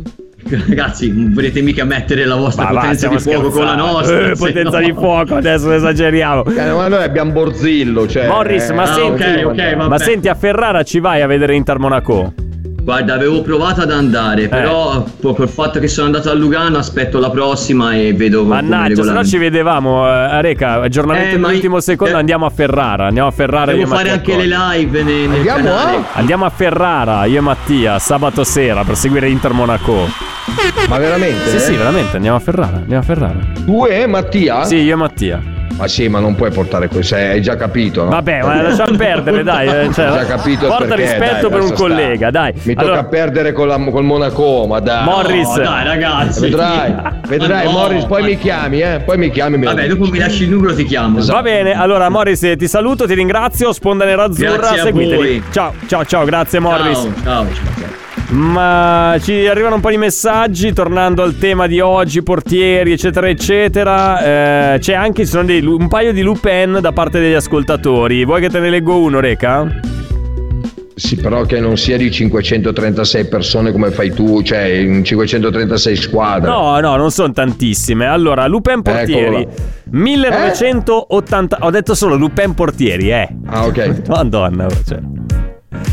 ragazzi, non volete mica mettere la vostra Ma va, potenza stiamo di fuoco con la nostra? Eh, potenza no- di fuoco, adesso esageriamo. Eh, ma noi abbiamo Borzillo, cioè. Morris, ma Ah, senti, ok, ok, ma senti a Ferrara ci vai a vedere Inter Monaco? Guarda, avevo provato ad Eh. andare, però po- col fatto che sono andato a Lugano aspetto la prossima e vedo come Mannaggia, se no ci vedevamo. eh, Reca, aggiornamento Eh, ma- all'ultimo secondo, eh, andiamo a Ferrara. Andiamo a Ferrara. Devo fare anche le live ne- nel Andiamo canale. a? Andiamo a Ferrara, io e Mattia, sabato sera per seguire Inter Monaco. Ma veramente? Sì, sì, veramente, andiamo a Ferrara. Andiamo a Ferrara. Tu e Mattia? Sì, io e Mattia. Ma sì, ma non puoi portare questo, hai già capito, no? Vabbè, ma lasciamo perdere, dai. eh, cioè, Ho già capito porta perché, rispetto dai, per un collega, dai. Mi Allora, tocca perdere con la- col Monaco, ma dai. Morris. No, dai, ragazzi. Vedrai, vedrai, no, Morris, poi mi chiami, eh? Poi mi chiami. mi- Vabbè, dopo mi lasci il numero ti chiamo. Va bene, allora Morris ti saluto, ti ringrazio, Sponda Nerazzurra, seguiteli. voi. Ciao, ciao, ciao, grazie Morris. Ciao, ciao. Ma ci arrivano un po' di messaggi tornando al tema di oggi, portieri, eccetera, eccetera. Eh, c'è anche ci sono dei, un paio di Lupin da parte degli ascoltatori. Vuoi che te ne leggo uno, Reca? Sì, però che non sia di 536 persone come fai tu, cioè in 536 squadre. No, no, non sono tantissime. Allora, Lupin portieri. Eccolo 1980. Ho detto solo Lupin portieri, eh. Ah, ok. Madonna, cioè.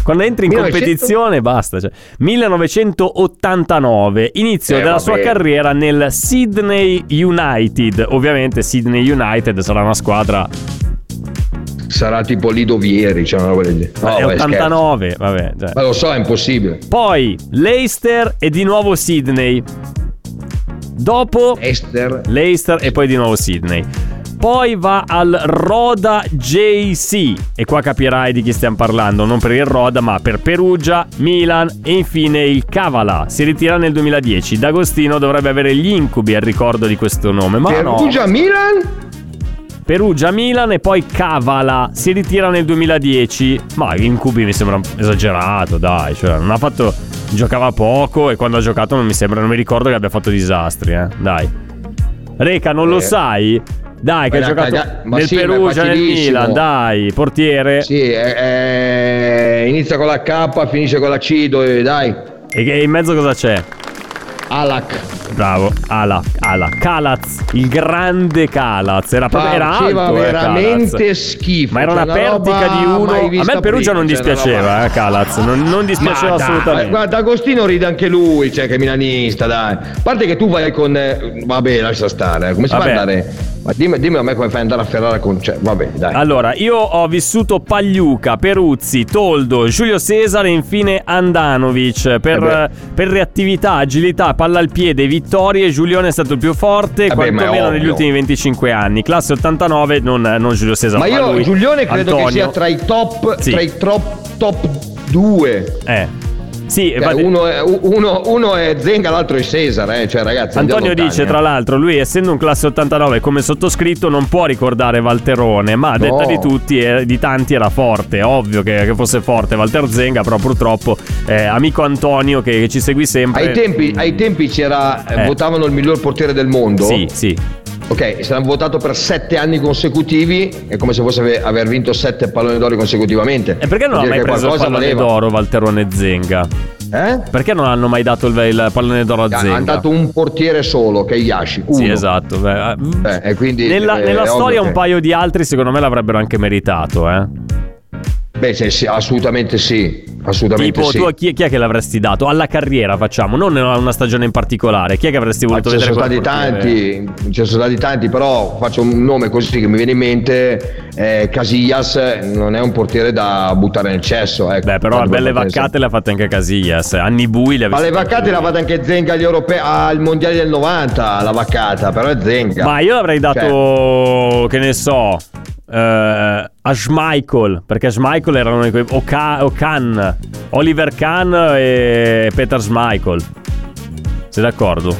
Quando entri in 1900? competizione basta. Cioè. 1989, inizio Eh, della vabbè. sua carriera nel Sydney United. Ovviamente Sydney United sarà una squadra Sarà tipo Lido Vieri, cioè una roba del genere. No, è vai, 89, vabbè. cioè. scherzo. Ma lo so, è impossibile. Poi Leicester e di nuovo Sydney. Dopo Esther. Leicester e poi di nuovo Sydney. Poi va al Roda JC e qua capirai di chi stiamo parlando, non per il Roda ma per Perugia, Milan e infine il Cavala. Si ritira nel 2010. D'Agostino dovrebbe avere gli incubi al ricordo di questo nome, ma no. Perugia Milan? Perugia, Milan e poi Cavala si ritira nel 2010. Ma incubi mi sembra esagerato, dai, cioè non ha fatto giocava poco e quando ha giocato non mi sembra non mi ricordo che abbia fatto disastri, eh. Dai. Reca, non lo Eh. sai? Dai, che ha giocato caga- nel sì, Perugia, nel. Milan, dai, portiere. Sì, eh, eh, inizia con la K, finisce con la C, dove- dai. E in mezzo cosa c'è? Alak. Bravo, Ala, Ala, Calaz, il grande Calaz. Era, proprio, era Faceva alto, eh, veramente Calaz. schifo. Ma era cioè, una pertica roba di uno. A me Perugia prima, non cioè, una dispiaceva, eh, Calaz. Non, non dispiaceva Ma dai, assolutamente. Guarda, Agostino ride anche lui, cioè che è milanista, dai. A parte che tu vai con. eh, vabbè, lascia stare. eh, Come si Vabbè. fa ad andare? Ma dimmi, dimmi a me come fai ad andare a Ferrara con. Cioè, vabbè, dai. Allora, io ho vissuto Pagliuca, Peruzzi, Toldo, Giulio Cesare e infine Andanovic. Per, Eh per reattività, agilità, palla al piede, vittorie, Giulione è stato il più forte, Eh beh, ma è quantomeno negli ultimi 25 anni. Classe 89, non, non Giulio Cesare. Ma io, lui, Giulione, credo Antonio. che sia tra i top. Sì. Tra i top, top due. Eh. Sì, Cioè, uno, è, uno, uno è Zenga, l'altro è Cesare, eh. Cioè, ragazzi. Antonio dice, eh. tra l'altro, lui essendo un classe 89 come sottoscritto non può ricordare Valterone, ma a No. detta di tutti e di tanti era forte, ovvio che, che fosse forte Walter Zenga, però purtroppo eh, amico Antonio che, che ci segui sempre. Ai tempi, ai tempi c'era. eh, Eh. Votavano il miglior portiere del mondo. Sì, sì. Ok, se l'hanno votato per sette anni consecutivi, è come se fosse ave- aver vinto sette palloni d'oro consecutivamente. E perché non ha mai che preso il pallone valeva. d'oro Valterone Zenga? Eh? Perché non hanno mai dato il, il pallone d'oro a Ha Zenga? dato un portiere solo, che è Yashi. Uno. Sì, esatto. beh, eh, Eh, e quindi, nella eh, nella è storia ovvio un che- paio di altri secondo me l'avrebbero anche meritato, eh. Beh, sì, sì, assolutamente sì. Assolutamente Tipo, sì. tu a chi, chi è che l'avresti dato? Alla carriera facciamo, non a una stagione in particolare. Chi è che avresti Ma voluto ce ne vedere sono come stati tanti, ne sono stati tanti, però faccio un nome così che mi viene in mente. eh, Casillas non è un portiere da buttare nel cesso. Ecco, Beh, però belle vaccate le ha fatte anche Casillas. Anni bui le ha Ma le vaccate le ha fatte anche Zenga agli europei al mondiale del 90, la vaccata, però è Zenga. Ma io l'avrei dato, Cioè. che ne so, eh, a Schmeichel, perché Schmeichel erano quei, o, o Kahn, Oliver Kahn e Peter Schmeichel. Sei d'accordo?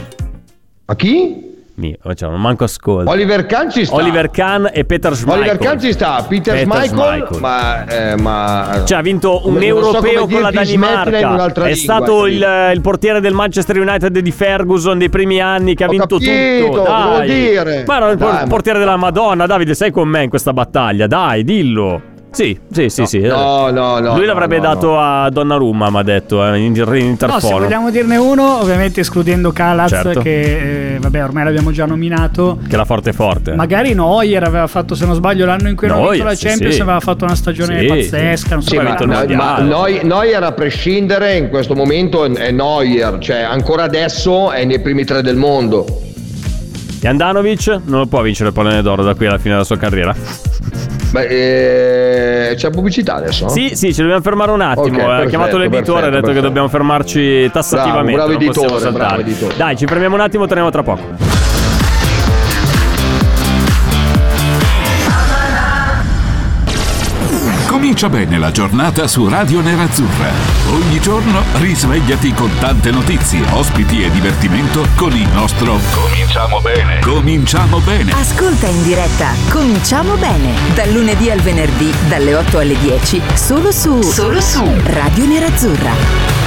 A chi? Mi, cioè, non manco ascolto. Oliver Kahn ci sta. Oliver Kahn e Peter Schmeichel. Oliver Kahn ci sta, Peter, Peter Schmeichel, Schmeichel. ma, eh, ma Cioè, ha vinto un Non so europeo come con la Danimarca. È lingua, stato il, il portiere del Manchester United di Ferguson dei primi anni che ha Ho vinto capito, tutto. Dai. dire? Ma era il ma- portiere della Madonna. Davide, sei con me in questa battaglia. Dai, dillo. Sì, sì, sì, sì. No, no, no. Lui l'avrebbe no, no, dato a Donnarumma, mi ha detto, eh, in, in No, se interfono. vogliamo dirne uno, ovviamente escludendo Calaz, Certo. che eh, vabbè, ormai l'abbiamo già nominato. Che la forte forte. Magari Neuer aveva fatto, se non sbaglio, l'anno in cui Neuer, vinto la sì, Champions, sì. aveva fatto una stagione Sì, pazzesca. Non so Sì, ma, ma, mondiale. ma noi, Neuer a prescindere in questo momento è, Neuer, cioè ancora adesso è nei primi tre del mondo. E Andanovic non lo può vincere il pallone d'oro da qui alla fine della sua carriera. Beh, eh, c'è pubblicità adesso? Sì, sì, ci dobbiamo fermare un attimo. Ok, ha perfetto, chiamato l'editore e ha perfetto, detto che dobbiamo fermarci tassativamente. Bravo, bravo editore, bravo editore. Dai, ci fermiamo un attimo, torniamo tra poco. Comincia bene la giornata su Radio Nerazzurra. Ogni giorno risvegliati con tante notizie, ospiti e divertimento con il nostro Cominciamo bene. Cominciamo bene. Ascolta in diretta Cominciamo bene dal lunedì al venerdì dalle 8 alle 10 solo su solo su Radio Nerazzurra.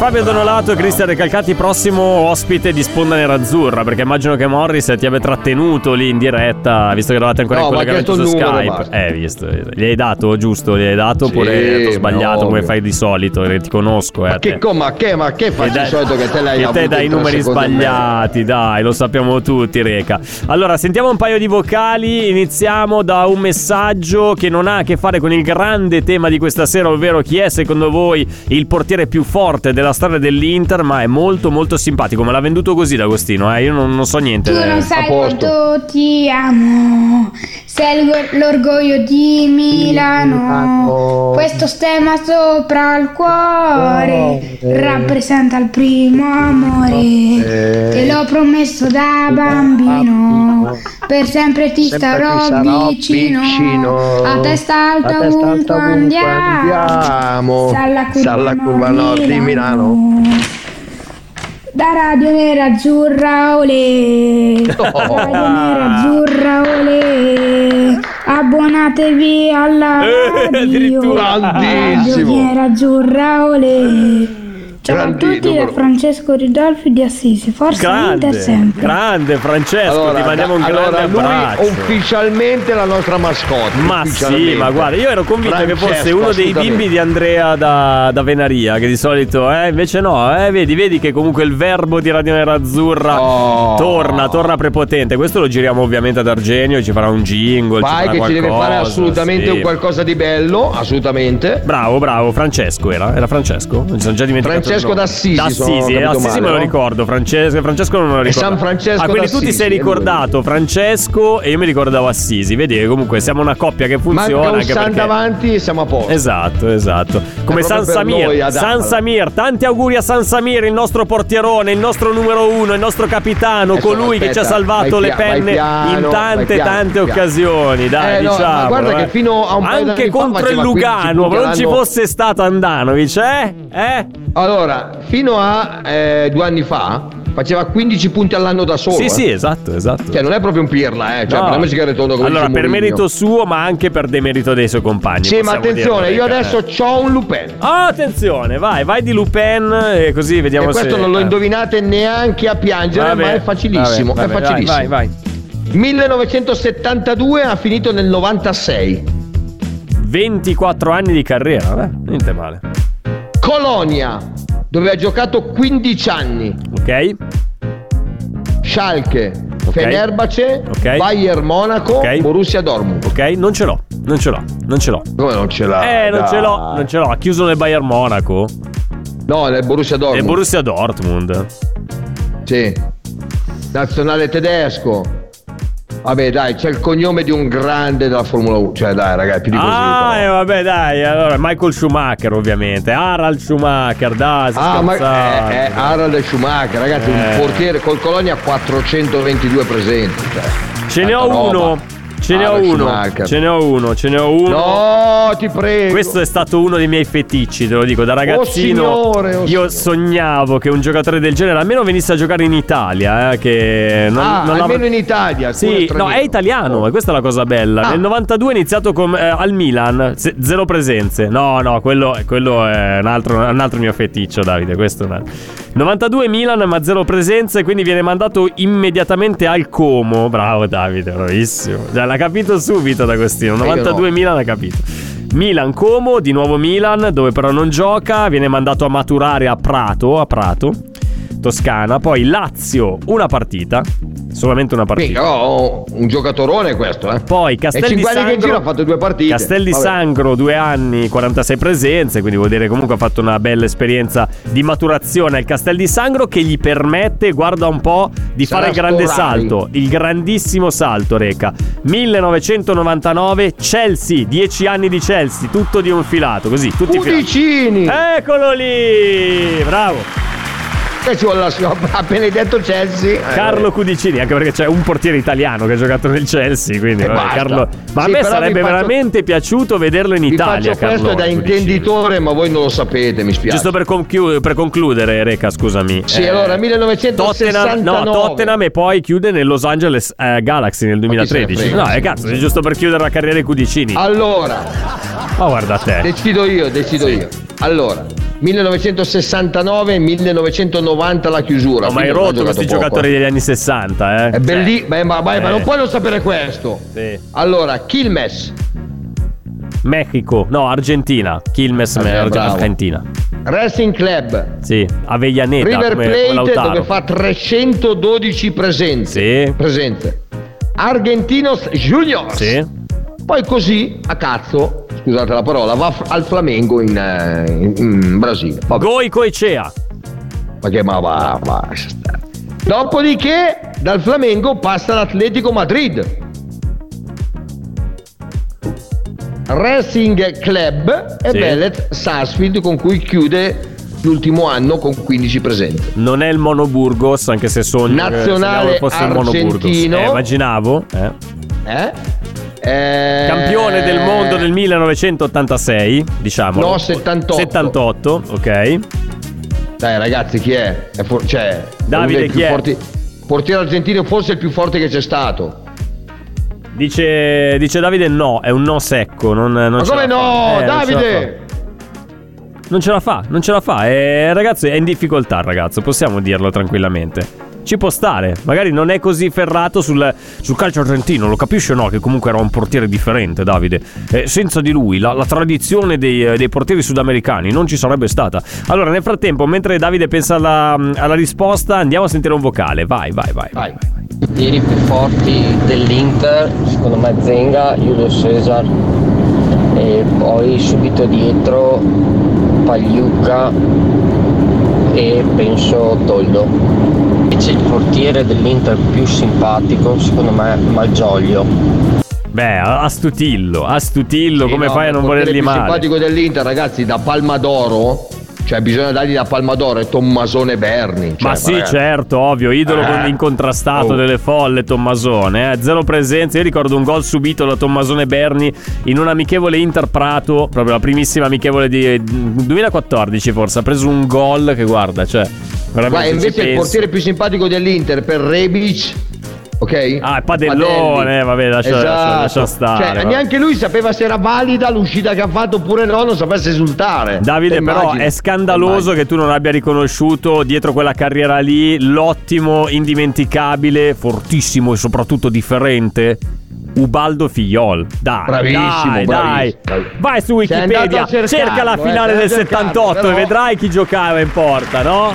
Fabio Donolato e Cristian Recalcati, prossimo ospite di Sponda Nerazzurra. Perché immagino che Morris ti abbia trattenuto lì in diretta, visto che eravate ancora No, in ma collegamento su numero, Skype. basta. Eh, visto. Gli hai dato, giusto? Gli hai dato Sì, oppure ma sbagliato come fai di solito? Eh, Ti conosco, eh. a Che, ma che, ma che dai- il solito che te l'hai avuto te dai i numeri sbagliati, dai, lo sappiamo tutti, Reca. Allora, sentiamo un paio di vocali. Iniziamo da un messaggio che non ha a che fare con il grande tema di questa sera, ovvero chi è secondo voi il portiere più forte della storia dell'Inter, ma è molto molto simpatico. Me l'ha venduto così D'Agostino, eh? Io non, non so niente. Tu eh. non sai quanto ti amo, sei l'orgoglio di Milano. Questo stemma sopra il cuore rappresenta il primo amore. Te l'ho promesso da bambino, per sempre ti Sempre starò ti sarò vicino. A testa alta ovunque andiamo. Salla curva nord di Milano. Da Radio Nera Azzurra Olè Radio Nera Azzurra Olè Abbonatevi alla radio. Radio. Nera Azzurra Olè Ciao a Grandi- tutti da numero- Francesco Ridolfi di Assisi Forza Inter Grande, sempre grande Francesco, Allora, ti mandiamo un grande allora, lui abbraccio. ufficialmente la nostra mascotte. Ma sì, ma guarda, io ero convinto che fosse Francesco, uno dei bimbi di Andrea da, da Venaria, che di solito, eh, invece no, eh, vedi, vedi che comunque il verbo di Radio Nera Azzurra Oh. torna, torna prepotente. Questo lo giriamo ovviamente ad Argenio, ci farà un jingle, ci Vai farà che ci deve fare qualcosa, assolutamente sì. un qualcosa di bello, assolutamente. Bravo, bravo, Francesco era, era Francesco? Mi sono già dimenticato. Francesco nome. d'Assisi, D'Assisi, eh, Assisi me lo no? ricordo, Francesco, Francesco non me lo ricordo. San Francesco Ah, quindi tu ti sei ricordato Francesco e io mi ricordavo Assisi. Vedi che comunque siamo una coppia che funziona Manca un anche perché davanti e siamo a posto. Esatto, esatto. Come San Samir. San Samir, tanti auguri a San Samir, il nostro portierone, il nostro numero uno, il nostro capitano, Adesso, colui che ci ha aspetta, salvato le penne piano, in tante, piano, tante piano. occasioni. Dai, Eh, no, diciamo. guarda che fino a un Anche contro il faceva 15 Lugano, non ci fosse stato Andanovic, eh? Eh? Allora, fino a eh, due anni fa faceva 15 punti all'anno da solo. Sì, eh. sì, esatto, esatto. Cioè, non è proprio un pirla, eh. Cioè, No. parliamoci che retondo come allora, per Mourinho. merito suo, ma anche per demerito dei suoi compagni. Sì, ma attenzione, dirlo, io adesso eh. ho un Lupin. Oh, attenzione, vai, vai di Lupin e così vediamo E se. questo non lo eh. indovinate neanche a piangere, Vabbè, ma è facilissimo. vabbè, è vabbè, facilissimo. Vai, vai, vai. 1972 ha finito nel 96. 24 anni di carriera, vabbè, niente male. Colonia, dove ha giocato 15 anni. Ok? Schalke, Fenerbahce, Ok. Bayern Monaco, Ok. Borussia Dortmund. Ok, non ce l'ho, non ce l'ho, non ce l'ho. Come non ce l'ha? Eh, non Dai. ce l'ho, non ce l'ho. Ha chiuso nel Bayern Monaco. No, nel Borussia Dortmund. Borussia Dortmund. Sì. Nazionale tedesco. Vabbè, dai, c'è il cognome di un grande della Formula 1. Cioè, dai, ragazzi, più di così. Ah, però. e vabbè, dai. Allora, Michael Schumacher, ovviamente. Harald Schumacher, dai. Ah, ma è, è Harald Schumacher, ragazzi, Eh. un portiere col Colonia 422 presenti. Cioè, Ce ne ho uno. Ce ne ho Harald uno. Ce ne ho uno. Ce ne ho uno. No, ti prego. Questo è stato uno dei miei feticci, te lo dico, da ragazzino. signore, oh io sognavo che un giocatore del genere almeno venisse a giocare in Italia, eh, che non, ah, non almeno in Italia. Sì, no, è italiano, e questa è la cosa bella. Ah. Nel 92 è iniziato com- eh, al Milan, ze- zero presenze. No, no, quello, quello è un altro, un altro mio feticcio, Davide. Questo è un altro. 92 Milan ma zero presenze, quindi viene mandato immediatamente al Como. Bravo Davide, bravissimo. Già l'ha capito subito D'Agostino. 92 Milan ha capito. Milan Como, di nuovo Milan, dove però non gioca, viene mandato a maturare a Prato, a Prato, Toscana. Poi Lazio, una partita, solamente una partita. Mica, oh, un giocatorone questo, eh. Poi Castel di 5 anni che Sangro gira ha fatto due partite. Castel di. Sangro, due anni, 46 presenze, quindi vuol dire comunque ha fatto una bella esperienza di maturazione al Castel di Sangro che gli permette, guarda un po', di Sarà fare il grande Storari. salto, il grandissimo salto, Reca. 1999, Chelsea, 10 anni di Chelsea, tutto di un filato, così, tutti Cudicini! filati. Eccolo lì! Bravo! Che ci vuole la a Benedetto Chelsea. Eh, Carlo Cudicini, anche perché c'è un portiere italiano che ha giocato nel Chelsea, quindi E vabbè. Carlo... Ma Sì, a me sarebbe faccio- veramente piaciuto vederlo in Italia, faccio questo da intenditore, ma voi non lo sapete, mi spiace. Giusto per, conchiu- per concludere, Reca, scusami. Sì, Eh, allora 1969. Tottenham, no, Tottenham e poi chiude nel Los Angeles eh, Galaxy nel se ne 2013. frega? No, è cazzo, è giusto per chiudere la carriera di Cudicini. Allora, Ma guarda te. decido io, decido io. Allora, 1969 1990 la chiusura. No, ma hai rotto questi poco. giocatori degli anni 60, eh. È belli, ma, ma- ma- ma Eh. non puoi non sapere questo. Sì. Allora, Quilmes, Mexico, no, Argentina. Quilmes, Vabbè, Arge- bravo. Argentina. Racing Club, Sì, Avellaneda. River Plate come dove fa 312 presenze. Sì. Presenze. Argentinos Juniors. Sì. Poi così, a cazzo, scusate la parola, va al Flamengo in, eh, in- in Brasile. Vabbè, Goico e Cea. Ma che ma va, lascia stare. Dopodiché, dal Flamengo passa all'Atletico Madrid. Racing Club e Sì. Bellet Sarsfield con cui chiude l'ultimo anno con 15 presenze. Non è il Monoburgos, anche se sogno che Nazionale se fosse il Monoburgos. Eh, immaginavo. eh. Eh? Eh, Campione del mondo del 1986, diciamo. No, 78. 78, ok. Dai ragazzi, chi è? È for- cioè, Davide, chi più è? forti. Portiere argentino forse il più forte che c'è stato. Dice, dice Davide no, è un no secco. Non, non Ma come no. Eh, non ce la Davide? fa. Non ce la fa, non ce la fa. Eh, ragazzo, è in difficoltà, ragazzo, possiamo dirlo tranquillamente. Ci può stare, magari non è così ferrato sul, sul calcio argentino, lo capisce o no? Che comunque era un portiere differente, Davide. Eh, senza di lui, la, la tradizione dei, dei portieri sudamericani non ci sarebbe stata. Allora, nel frattempo, mentre Davide pensa alla, alla risposta, andiamo a sentire un vocale. Vai, vai, vai. Vai. portieri più forti dell'Inter, secondo me Zenga, Julio Cesar e poi subito dietro Pagliuca e penso Toldo. Invece il portiere dell'Inter più simpatico secondo me è Malgioglio. Beh, astutillo, astutillo, Sì, come no, fai a il non volerli più male? simpatico dell'Inter, ragazzi, da Palma d'Oro. Cioè, bisogna dargli da Palma d'Oro, è Tommasone Berni. Cioè, Ma sì, ragazzi, certo, ovvio, idolo Eh. con- incontrastato Oh. delle folle, Tommasone. Eh. Zero presenze. Io ricordo un gol subito da Tommasone Berni in un amichevole Inter Prato, proprio la primissima amichevole di 2014 forse. Ha preso un gol che guarda, cioè. Guarda, ci invece il portiere più simpatico dell'Inter per Rebic, ok? Ah, è Padellone, Padelli. vabbè, lascia, Esatto. lascia- lascia stare. Cioè, neanche lui sapeva se era valida l'uscita che ha fatto oppure no, non sapesse esultare. Davide, Te però immagini? è scandaloso Immagini. che tu non abbia riconosciuto dietro quella carriera lì l'ottimo, indimenticabile, fortissimo e soprattutto differente Ubaldo Figliol. Dai, Bravissimo, dai, dai. bravissimo. Vai su Wikipedia, a cercarlo, cerca la eh, finale del andato a cercarlo, 78 però- e vedrai chi giocava in porta, no?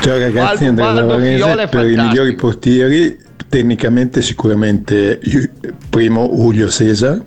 Ciao ragazzi, Valdo- Andrea Lavarese per i migliori portieri, tecnicamente sicuramente primo Julio Cesar,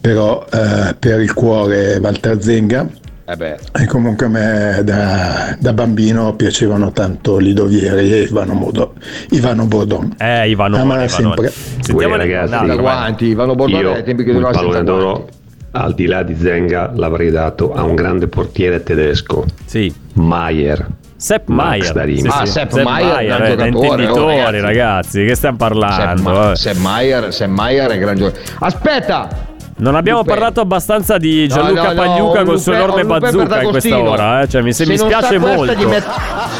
però eh, per il cuore Walter Zenga Eh e comunque a me da, da bambino piacevano tanto Lido Vieri e Ivano, Modo, Ivano Bordon. Eh, Ivano, Amala Ivano. sempre. Sentiamo Uè, ragazzi, no, Da guanti, Ivano Bordone Io ai tempi che il pallone d'oro, al di là di Zenga, l'avrei dato a un grande portiere tedesco, Sì. Maier. Sepp Maier. Darimi. Sì, Ah, sì. Sepp Sepp Maier, Maier, gran eh, da giocatore, intenditori, oh, ragazzi. ragazzi. Che stiamo Sepp, parlando? Ma- vabbè. Sepp Maier, Sepp Maier è gran giocatore. Aspetta! Non abbiamo Lupin. parlato abbastanza di No, Gianluca no, no, Pagliuca un col suo enorme bazooka in questa ora. Eh? Cioè, mi, se mi non spiace molto. met-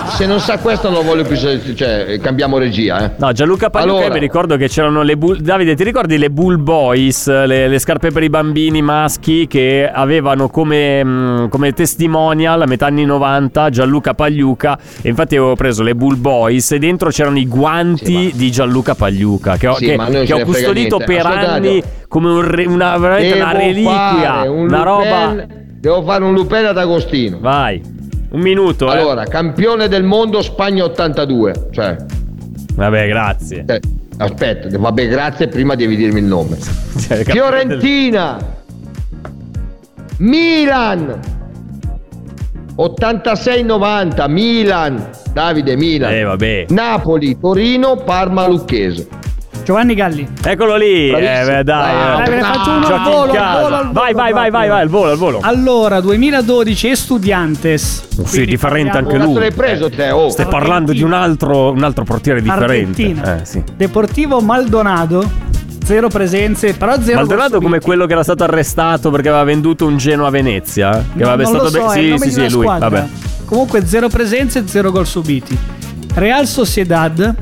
se non sa questo non voglio più se- cioè cambiamo regia eh. No, Gianluca Pagliuca Allora. mi ricordo che c'erano le bull... Davide, ti ricordi le Bull Boys, le, le scarpe per i bambini maschi che avevano come, mh, come testimonial a metà anni 90 Gianluca Pagliuca e infatti avevo preso le Bull Boys e dentro c'erano i guanti di Gianluca Pagliuca che ho, Sì, che- ma che ho custodito per Ascoltate, anni come un re- una, veramente una Devo reliquia, fare un una roba... Lupin- devo fare un Lupin ad Agostino Vai, un minuto. eh. allora campione del mondo Spagna 82 cioè Vabbè, grazie. eh, aspetta vabbè grazie prima devi dirmi il nome Cioè, Fiorentina Milan 86-90 Milan Davide Milan Eh. Napoli Torino Parma Lucchese Giovanni Galli. Eccolo lì. Eh, beh, dai. Bravo. eh. Dai, ve ne faccio uno al Giochi in volo, al casa. volo, al Vai, volo vai, vai, vai, proprio. vai, al volo, al volo. Allora, 2012 Estudiantes. Sì, Quindi differente anche parliamo- lui. l'hai preso te oh Stai parlando di un altro, un altro portiere differente. Argentina. Eh, sì. Deportivo Maldonado. Zero presenze, però zero Maldonado gol come subiti. quello che era stato arrestato perché aveva venduto un Genoa a Venezia. Che No, avrebbe non lo stato so, be- è il Sì, nome sì, di sì, una lui. squadra. Vabbè. Comunque zero presenze, zero gol subiti. Real Sociedad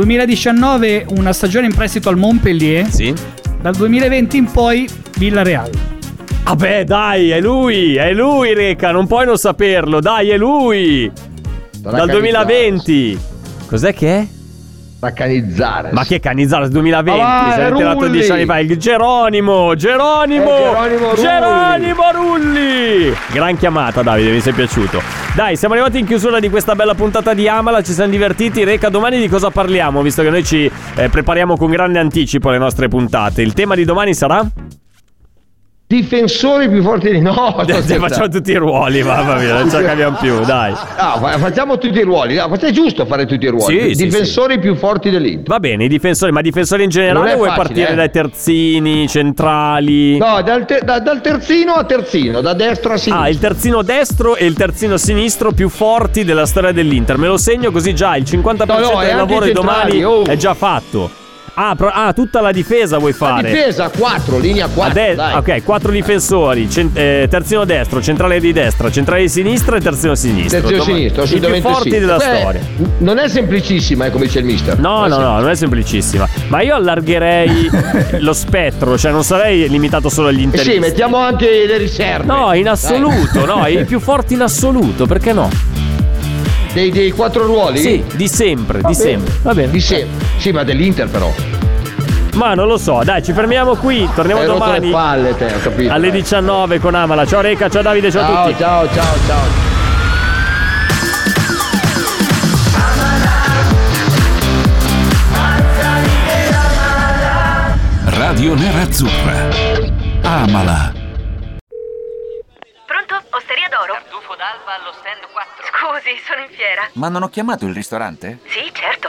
2019 una stagione in prestito al Montpellier. Sì. Dal 2020 in poi Villarreal. Vabbè, dai, è lui, è lui, Reca, non puoi non saperlo. Dai, è lui. Sarà Dal Canizzaro. 2020. Cos'è che è? Da canizzare Ma che Canizzaro 2020? Ma va, si è ritirato Rulli. dieci anni fa. Il Geronimo, Geronimo, Eh, Geronimo Rulli. Geronimo Rulli. Gran chiamata, Davide, mi sei piaciuto. Dai, siamo arrivati in chiusura di questa bella puntata di Amala. Ci siamo divertiti. Reca, domani di cosa parliamo? Visto che noi ci eh, prepariamo con grande anticipo le nostre puntate. Il tema di domani sarà? Difensori più forti di no. Facciamo tutti i ruoli, mamma mia, non ce la capiamo più, dai. No, fa- facciamo tutti i ruoli. No, è giusto fare tutti i ruoli. Sì, sì, difensori più forti dell'Inter. Va bene, i difensori, ma difensori in generale vuoi facile, partire eh. dai terzini, centrali? No, dal, te- da- dal terzino a terzino, da destra a sinistra. Ah, il terzino destro e il terzino sinistro più forti della storia dell'Inter. Me lo segno così già il 50% No, no, del lavoro di domani oh. è già fatto. Ah, pro- ah, tutta la difesa vuoi La fare? difesa 4, linea 4. A de- dai. ok, quattro difensori, cen- eh, terzino destro, centrale di destra, centrale di sinistra e terzino sinistro. Terzino Dom- sinistro, I più assolutamente forti sì. della Beh, storia. Non è semplicissima, eh, come dice il mister. No, no, no, non è semplicissima. Ma io allargherei lo spettro, cioè non sarei limitato solo agli Eh interisti. sì, mettiamo anche le riserve. No, in Dai. assoluto, no, i più forti in assoluto, perché no? Dei, dei quattro ruoli? Sì, di sempre, Va di bene. sempre. Va bene. Di sempre. Sì, ma dell'Inter però. Ma non lo so, dai, ci fermiamo qui. Torniamo Hai rotto domani le palle te, ho capito. alle dai. 19 con Amala. Ciao Reca, ciao Davide, ciao, a Ciao, tutti. ciao, ciao, ciao. Radio Nerazzurra. Amala. Pronto? Osteria d'oro? Tartufo d'alba allo stand 4. Scusi, sono in fiera. Ma non ho chiamato il ristorante? Sì, certo.